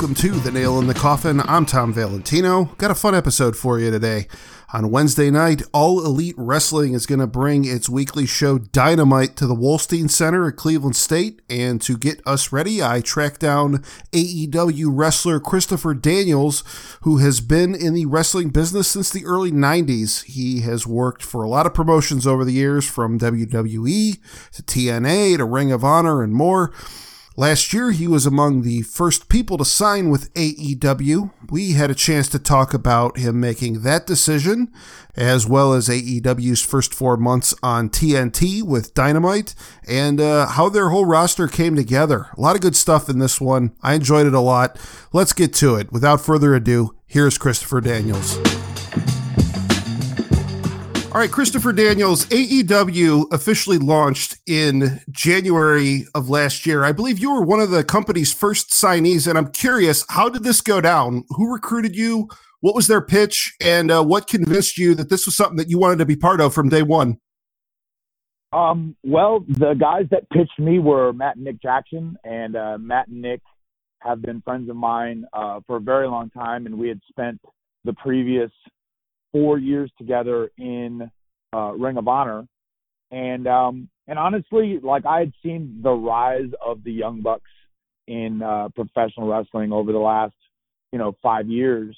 Welcome to The Nail in the Coffin. I'm Tom Valentino. Got a fun episode for you today. On Wednesday night, All Elite Wrestling is going to bring its weekly show Dynamite to the Wolstein Center at Cleveland State. And to get us ready, I tracked down AEW wrestler Christopher Daniels, who has been in the wrestling business since the early 90s. He has worked for a lot of promotions over the years, from WWE to TNA to Ring of Honor and more. Last year, he was among the first people to sign with AEW. We had a chance to talk about him making that decision, as well as AEW's first four months on TNT with Dynamite, and uh, how their whole roster came together. A lot of good stuff in this one. I enjoyed it a lot. Let's get to it. Without further ado, here's Christopher Daniels. All right, Christopher Daniels, AEW officially launched in January of last year. I believe you were one of the company's first signees, and I'm curious, how did this go down? Who recruited you? What was their pitch? And uh, what convinced you that this was something that you wanted to be part of from day one? Um, well, the guys that pitched me were Matt and Nick Jackson, and uh, Matt and Nick have been friends of mine uh, for a very long time, and we had spent the previous four years together in uh, Ring of Honor, and um, and honestly, like I had seen the rise of the Young Bucks in uh, professional wrestling over the last you know five years,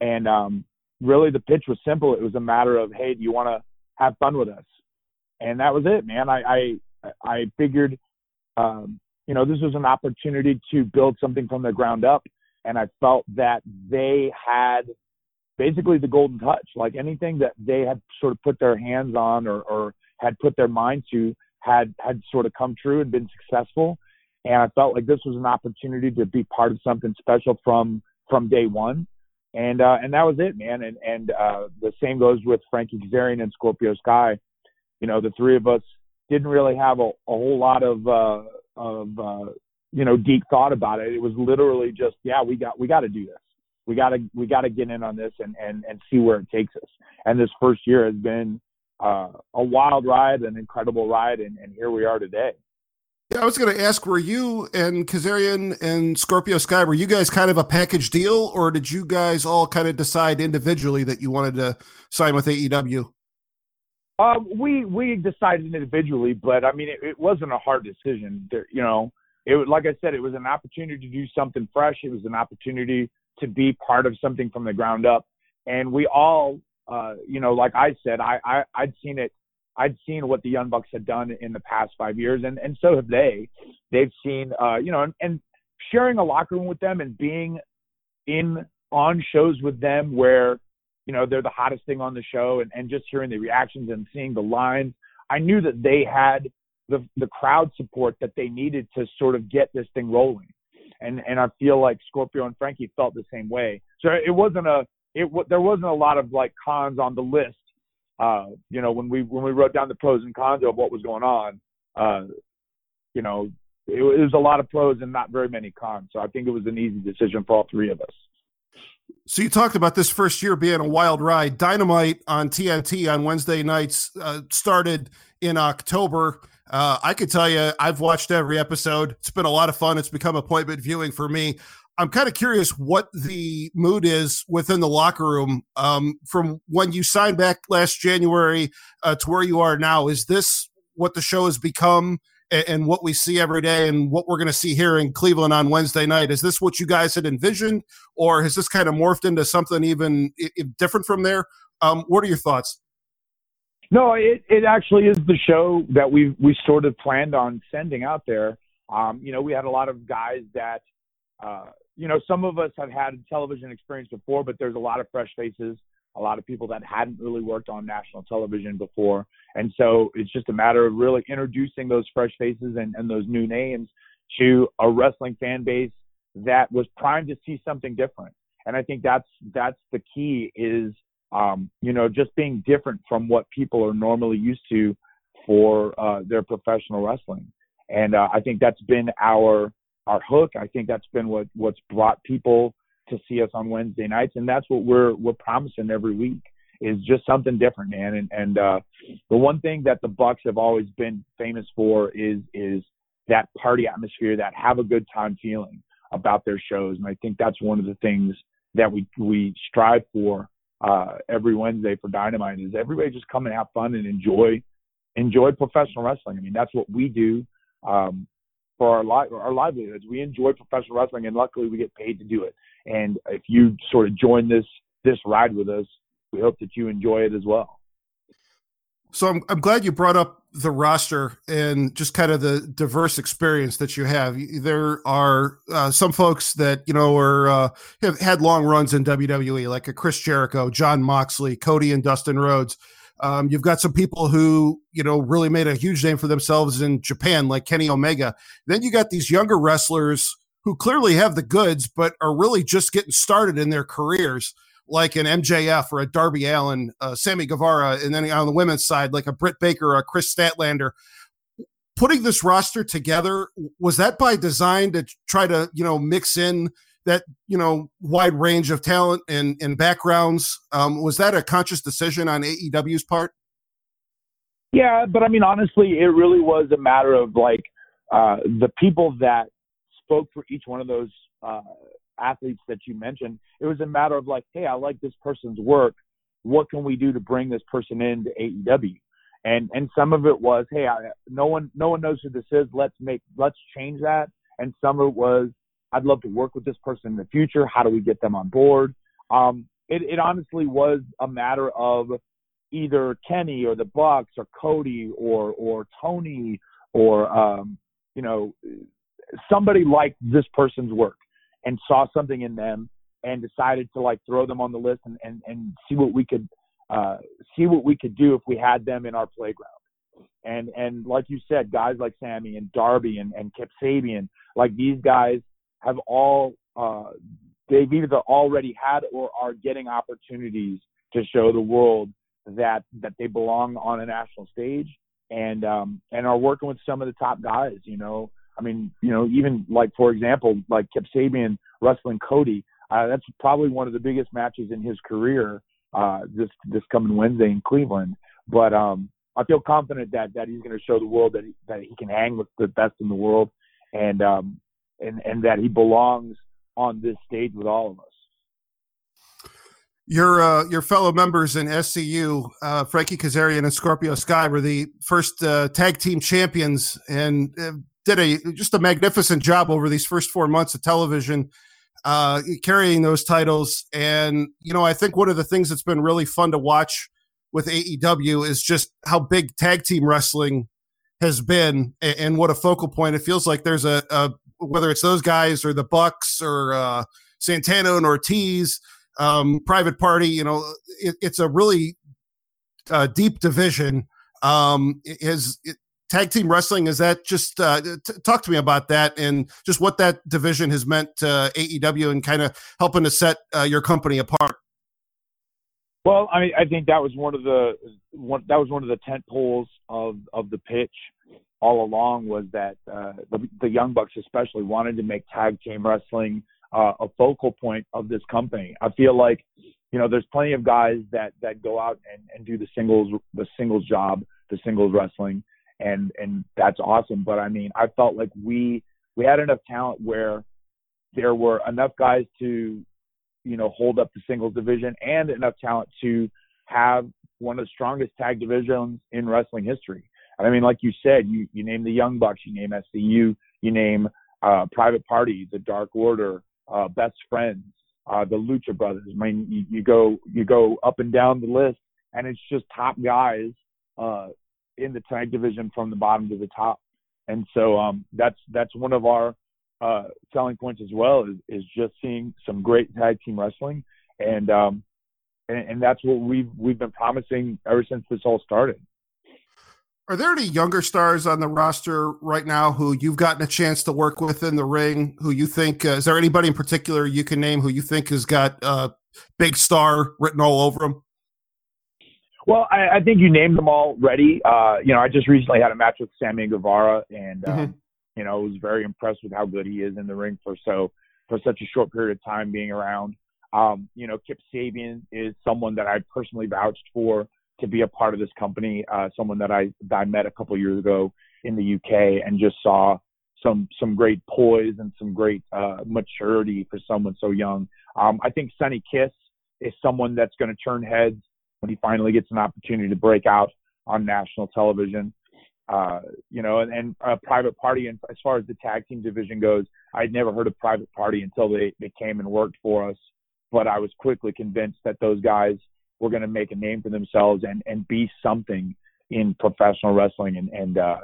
and um, really the pitch was simple. It was a matter of hey, do you want to have fun with us? And that was it, man. I I, I figured. Um, you know, this was an opportunity to build something from the ground up. And I felt that they had basically the golden touch. Like anything that they had sort of put their hands on or, or had put their mind to had had sort of come true and been successful. And I felt like this was an opportunity to be part of something special from from day one. And uh, and that was it, man. And and uh, the same goes with Frankie Kazarian and Scorpio Sky. You know, the three of us didn't really have a, a whole lot of uh, of uh, you know deep thought about it. It was literally just, yeah, we got we got to do this we got to we got to get in on this and and and see where it takes us. And this first year has been uh, a wild ride, an incredible ride, and, and here we are today. Yeah, I was going to ask, were you and Kazarian and Scorpio Sky, were you guys kind of a package deal, or did you guys all kind of decide individually that you wanted to sign with AEW? Um, we we decided individually, but I mean, it, it wasn't a hard decision. There, you know, it like I said, it was an opportunity to do something fresh. It was an opportunity to be part of something from the ground up. And we all, uh, you know, like I said, I, I I'd seen it. I'd seen what the Young Bucks had done in the past five years, and and so have they. They've seen, uh, you know, and, and sharing a locker room with them and being in on shows with them where you know they're the hottest thing on the show and, and just hearing the reactions and seeing the lines i knew that they had the the crowd support that they needed to sort of get this thing rolling and and I feel like Scorpio and Frankie felt the same way. So it wasn't a it there wasn't a lot of like cons on the list. Uh, you know, when we when we wrote down the pros and cons of what was going on, uh, you know, it, it was a lot of pros and not very many cons. So I think it was an easy decision for all three of us. So you talked about this first year being a wild ride. Dynamite on TNT on Wednesday nights uh, started in October. Uh, I could tell you, I've watched every episode. It's been a lot of fun. It's become appointment viewing for me. I'm kind of curious what the mood is within the locker room um, from when you signed back last January uh, to where you are now. Is this what the show has become and, and what we see every day and what we're going to see here in Cleveland on Wednesday night? Is this what you guys had envisioned, or has this kind of morphed into something even different from there? Um, what are your thoughts? No, it, it actually is the show that we we sort of planned on sending out there. Um, you know, we had a lot of guys that, uh, you know, some of us have had television experience before, but there's a lot of fresh faces, a lot of people that hadn't really worked on national television before. And so it's just a matter of really introducing those fresh faces and, and those new names to a wrestling fan base that was primed to see something different. And I think that's that's the key is Um, you know, just being different from what people are normally used to for uh, their professional wrestling. And uh, I think that's been our our hook. I think that's been what what's brought people to see us on Wednesday nights, and that's what we're we're promising every week is just something different, man. And and uh, the one thing that the Bucks have always been famous for is is that party atmosphere, that have a good time feeling about their shows, and I think that's one of the things that we we strive for uh, every Wednesday for Dynamite is everybody just come and have fun and enjoy enjoy professional wrestling. I mean, that's what we do um, for our li- our livelihoods. We enjoy professional wrestling, and luckily we get paid to do it. And if you sort of join this this ride with us, we hope that you enjoy it as well. So I'm I'm glad you brought up the roster and just kind of the diverse experience that you have. There are uh, some folks that you know are uh, have had long runs in WWE, like a Chris Jericho, Jon Moxley, Cody, and Dustin Rhodes. Um, you've got some people who you know really made a huge name for themselves in Japan, like Kenny Omega. Then you got these younger wrestlers who clearly have the goods, but are really just getting started in their careers like an MJF or a Darby Allin, uh, Sammy Guevara, and then on the women's side, like a Britt Baker or a Kris Statlander. Putting this roster together, was that by design to try to, you know, mix in that, you know, wide range of talent and, and backgrounds? Um, was that a conscious decision on AEW's part? Yeah, but I mean, honestly, it really was a matter of like uh, the people that spoke for each one of those uh, athletes that you mentioned. It was a matter of like, hey, I like this person's work. What can we do to bring this person into AEW? And and some of it was, hey, I, no one no one knows who this is. Let's make let's change that. And some of it was, I'd love to work with this person in the future. How do we get them on board? Um, it, it honestly was a matter of either Kenny or the Bucks or Cody or or Tony or um, you know somebody liked this person's work and saw something in them and decided to like throw them on the list and, and, and see what we could uh, see what we could do if we had them in our playground. And and like you said, guys like Sammy and Darby and, and Kip Sabian, like these guys have all uh, they've either already had or are getting opportunities to show the world that that they belong on a national stage and um and are working with some of the top guys, you know, I mean, you know, even like for example, like Kip Sabian wrestling Cody, uh, that's probably one of the biggest matches in his career uh, this this coming Wednesday in Cleveland. But um, I feel confident that that he's going to show the world that he, that he can hang with the best in the world, and um, and and that he belongs on this stage with all of us. Your uh, your fellow members in SCU, uh, Frankie Kazarian and Scorpio Sky, were the first uh, tag team champions, and uh, did a just a magnificent job over these first four months of television, uh, carrying those titles. And you know, I think one of the things that's been really fun to watch with AEW is just how big tag team wrestling has been, and, and what a focal point. It feels like there's a, a whether it's those guys or the Bucks or uh, Santana and Ortiz, um, Private Party. You know, it, it's a really uh, deep division. Um, is it, tag team wrestling is that just uh, t- talk to me about that and just what that division has meant to AEW and kind of helping to set uh, your company apart. Well, I mean, I think that was one of the one that was one of the tent poles of of the pitch all along was that uh, the, the Young Bucks especially wanted to make tag team wrestling uh, a focal point of this company. I feel like you know there's plenty of guys that that go out and, and do the singles the singles job, the singles wrestling and and that's awesome. But I mean, I felt like we we had enough talent where there were enough guys to you know hold up the singles division and enough talent to have one of the strongest tag divisions in wrestling history. And I mean, like you said, you you name the Young Bucks, you name SCU, you name uh, Private Party, the Dark Order, uh, Best Friends, uh, the Lucha Brothers. I mean, you, you go you go up and down the list, and it's just top guys uh, in the tag division from the bottom to the top. And so um, that's that's one of our uh, selling points as well is, is just seeing some great tag team wrestling, and, um, and and that's what we've we've been promising ever since this all started. Are there any younger stars on the roster right now who you've gotten a chance to work with in the ring? Who you think uh, is there anybody in particular you can name who you think has got a uh, big star written all over them? Well, I, I think you named them all already. Uh, you know, I just recently had a match with Sammy Guevara, and um, mm-hmm. you know, I was very impressed with how good he is in the ring for so for such a short period of time being around. Um, you know, Kip Sabian is someone that I personally vouched for to be a part of this company. Uh, someone that I that I met a couple of years ago in the UK and just saw some some great poise and some great uh, maturity for someone so young. Um, I think Sonny Kiss is someone that's going to turn heads when he finally gets an opportunity to break out on national television. Uh, you know, and, and a private party. And as far as the tag team division goes, I'd never heard of private party until they, they came and worked for us. But I was quickly convinced that those guys were going to make a name for themselves and, and be something in professional wrestling. And, and, uh,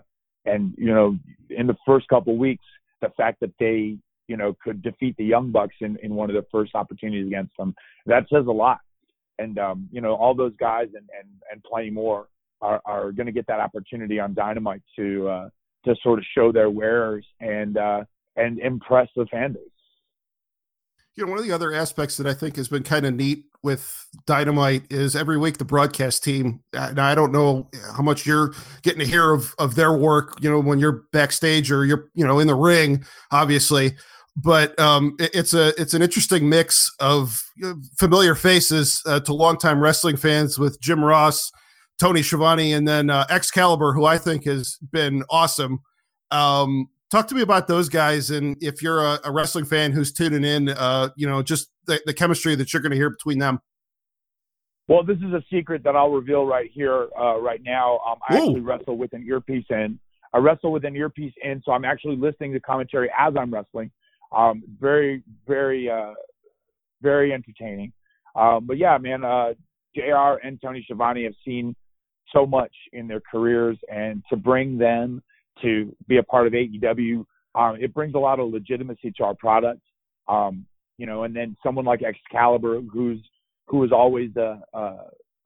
and, you know, in the first couple of weeks, the fact that they, you know, could defeat the Young Bucks in, in one of their first opportunities against them, that says a lot and um, you know all those guys and and and plenty more are are going to get that opportunity on Dynamite to uh, to sort of show their wares and uh, and impress the fan base. You know, one of the other aspects that I think has been kind of neat with Dynamite is every week the broadcast team. And I don't know how much you're getting to hear of of their work. You know, when you're backstage or you're you know in the ring, obviously but um, it, it's a it's an interesting mix of familiar faces uh, to longtime wrestling fans with Jim Ross, Tony Schiavone, and then uh, Excalibur, who I think has been awesome. Um, talk to me about those guys, and if you're a, a wrestling fan who's tuning in, uh, you know, just the, the chemistry that you're going to hear between them. Well, this is a secret that I'll reveal right here, uh, right now. Um, I Ooh. actually wrestle with an earpiece in. I wrestle with an earpiece in, so I'm actually listening to commentary as I'm wrestling. Um, very, very, uh, very entertaining. Um, but yeah, man, uh, JR and Tony Schiavone have seen so much in their careers, and to bring them to be a part of AEW, um, it brings a lot of legitimacy to our product. Um, you know, and then someone like Excalibur, who's who is always a, a,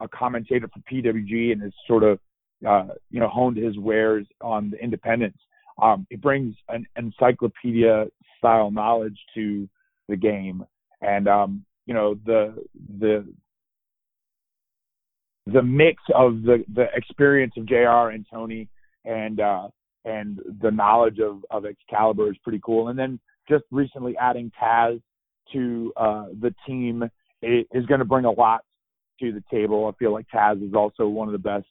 a commentator for PWG and has sort of uh, you know honed his wares on the independents. Um, it brings an encyclopedia style knowledge to the game, and um, you know the the the mix of the the experience of JR and Tony and uh, and the knowledge of of Excalibur is pretty cool. And then just recently adding Taz to uh, the team is going to bring a lot to the table. I feel like Taz is also one of the best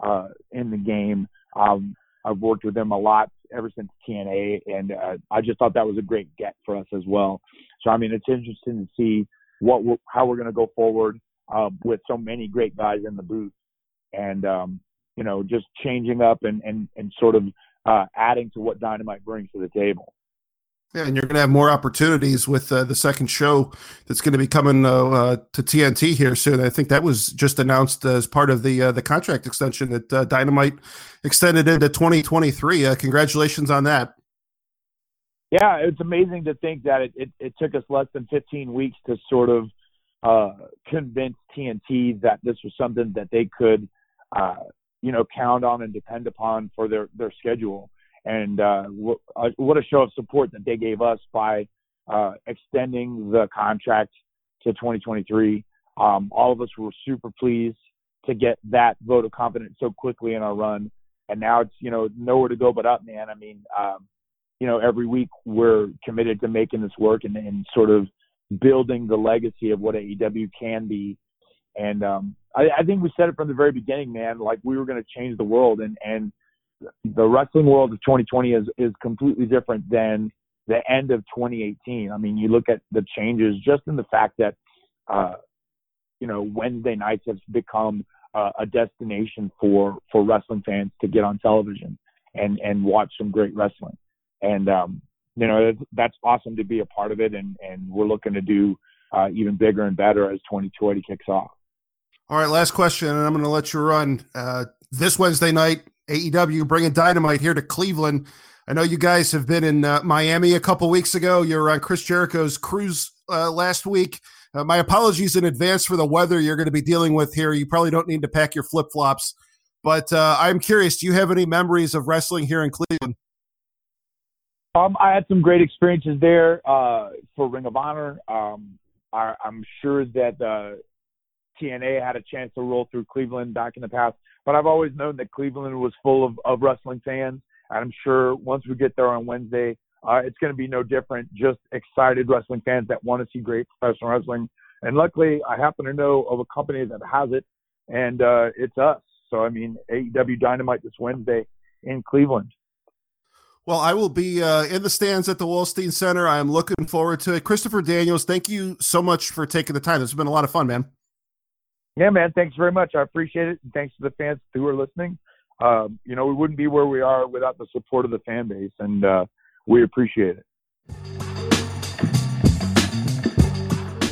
uh, in the game. Um, I've worked with him a lot ever since TNA, and uh, I just thought that was a great get for us as well. So I mean, it's interesting to see what we're, how we're going to go forward uh, with so many great guys in the booth, and um, you know, just changing up and and and sort of uh, adding to what Dynamite brings to the table. Yeah, and you're going to have more opportunities with uh, the second show that's going to be coming uh, uh, to TNT here soon. I think that was just announced as part of the uh, the contract extension that uh, Dynamite extended into 2023. Uh, congratulations on that. Yeah, it's amazing to think that it, it, it, took us less than 15 weeks to sort of convince TNT that this was something that they could, you know, count on and depend upon for their their schedule and uh, uh, what a show of support that they gave us by uh, extending the contract to 2023. Um, all of us were super pleased to get that vote of confidence so quickly in our run, and now it's you know nowhere to go but up, man. I mean, um, you know, every week we're committed to making this work and, and sort of building the legacy of what AEW can be. And um, I, I think we said it from the very beginning, man. Like we were going to change the world, and and the wrestling world of 2020 is is completely different than the end of 2018. I mean, you look at the changes just in the fact that uh, you know Wednesday nights have become uh, a destination for for wrestling fans to get on television and and watch some great wrestling. And um, you know that's awesome to be a part of it, and and we're looking to do uh, even bigger and better as 2020 kicks off. All right, last question, and I'm going to let you run. Uh, this Wednesday night, AEW bringing Dynamite here to Cleveland. I know you guys have been in uh, Miami a couple weeks ago. You were on Chris Jericho's cruise uh, last week. Uh, my apologies in advance for the weather you're going to be dealing with here. You probably don't need to pack your flip flops, but uh, I'm curious. Do you have any memories of wrestling here in Cleveland? Um, I had some great experiences there uh, for Ring of Honor. Um, I, am sure that uh, TNA had a chance to roll through Cleveland back in the past. But I've always known that Cleveland was full of, of wrestling fans. And I'm sure once we get there on Wednesday, uh, it's going to be no different. Just excited wrestling fans that want to see great professional wrestling. And luckily, I happen to know of a company that has it, and uh, it's us. So, I mean, AEW Dynamite this Wednesday in Cleveland. Well, I will be uh, in the stands at the Wolstein Center. I am looking forward to it. Christopher Daniels, thank you so much for taking the time. Has been a lot of fun, man. Yeah, man. Thanks very much. I appreciate it. And thanks to the fans who are listening. Um, you know, we wouldn't be where we are without the support of the fan base, and uh, we appreciate it.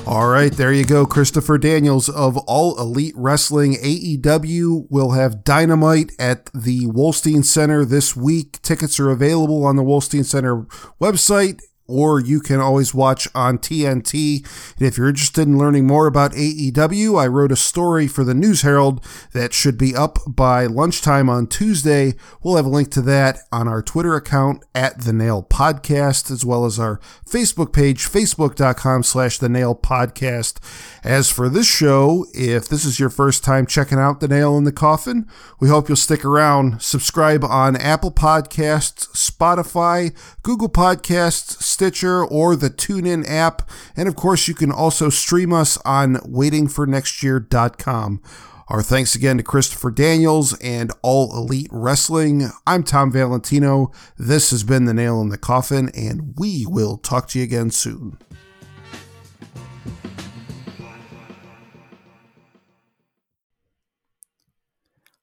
All right, there you go. Christopher Daniels of All Elite Wrestling. AEW will have Dynamite at the Wolstein Center this week. Tickets are available on the Wolstein Center website or you can always watch on TNT. And if you're interested in learning more about AEW, I wrote a story for the News Herald that should be up by lunchtime on Tuesday. We'll have a link to that on our Twitter account at The Nail Podcast, as well as our Facebook page, facebook.com slash The Nail Podcast. As for this show, if this is your first time checking out The Nail in the Coffin, we hope you'll stick around. Subscribe on Apple Podcasts, Spotify, Google Podcasts, Stitcher, or the TuneIn app. And of course, you can also stream us on waitingfornextyear.com. Our thanks again to Christopher Daniels and All Elite Wrestling. I'm Tom Valentino. This has been The Nail in the Coffin, and we will talk to you again soon.